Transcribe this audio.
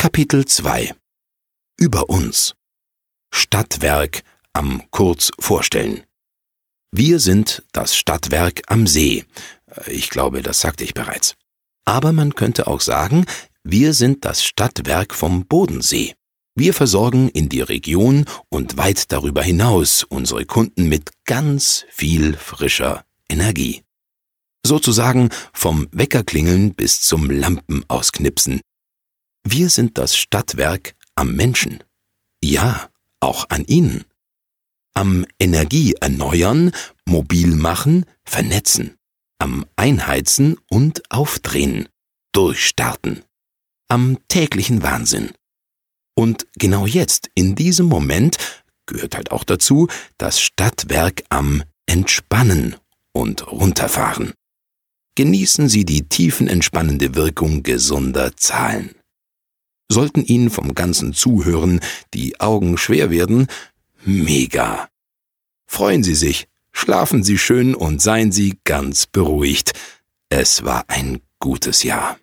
Kapitel 2 Über uns Stadtwerk am Kurz vorstellen. Wir sind das Stadtwerk am See. Ich glaube, das sagte ich bereits. Aber man könnte auch sagen, wir sind das Stadtwerk vom Bodensee. Wir versorgen in die Region und weit darüber hinaus unsere Kunden mit ganz viel frischer Energie. Sozusagen vom Weckerklingeln bis zum Lampenausknipsen. Wir sind das Stadtwerk am Menschen. Ja, auch an Ihnen. Am Energie erneuern, mobil machen, vernetzen. Am Einheizen und Aufdrehen. Durchstarten. Am täglichen Wahnsinn. Und genau jetzt, in diesem Moment, gehört halt auch dazu, das Stadtwerk am Entspannen und Runterfahren. Genießen Sie die tiefenentspannende Wirkung gesunder Zahlen. Sollten Ihnen vom ganzen Zuhören die Augen schwer werden, mega. Freuen Sie sich, schlafen Sie schön und seien Sie ganz beruhigt. Es war ein gutes Jahr.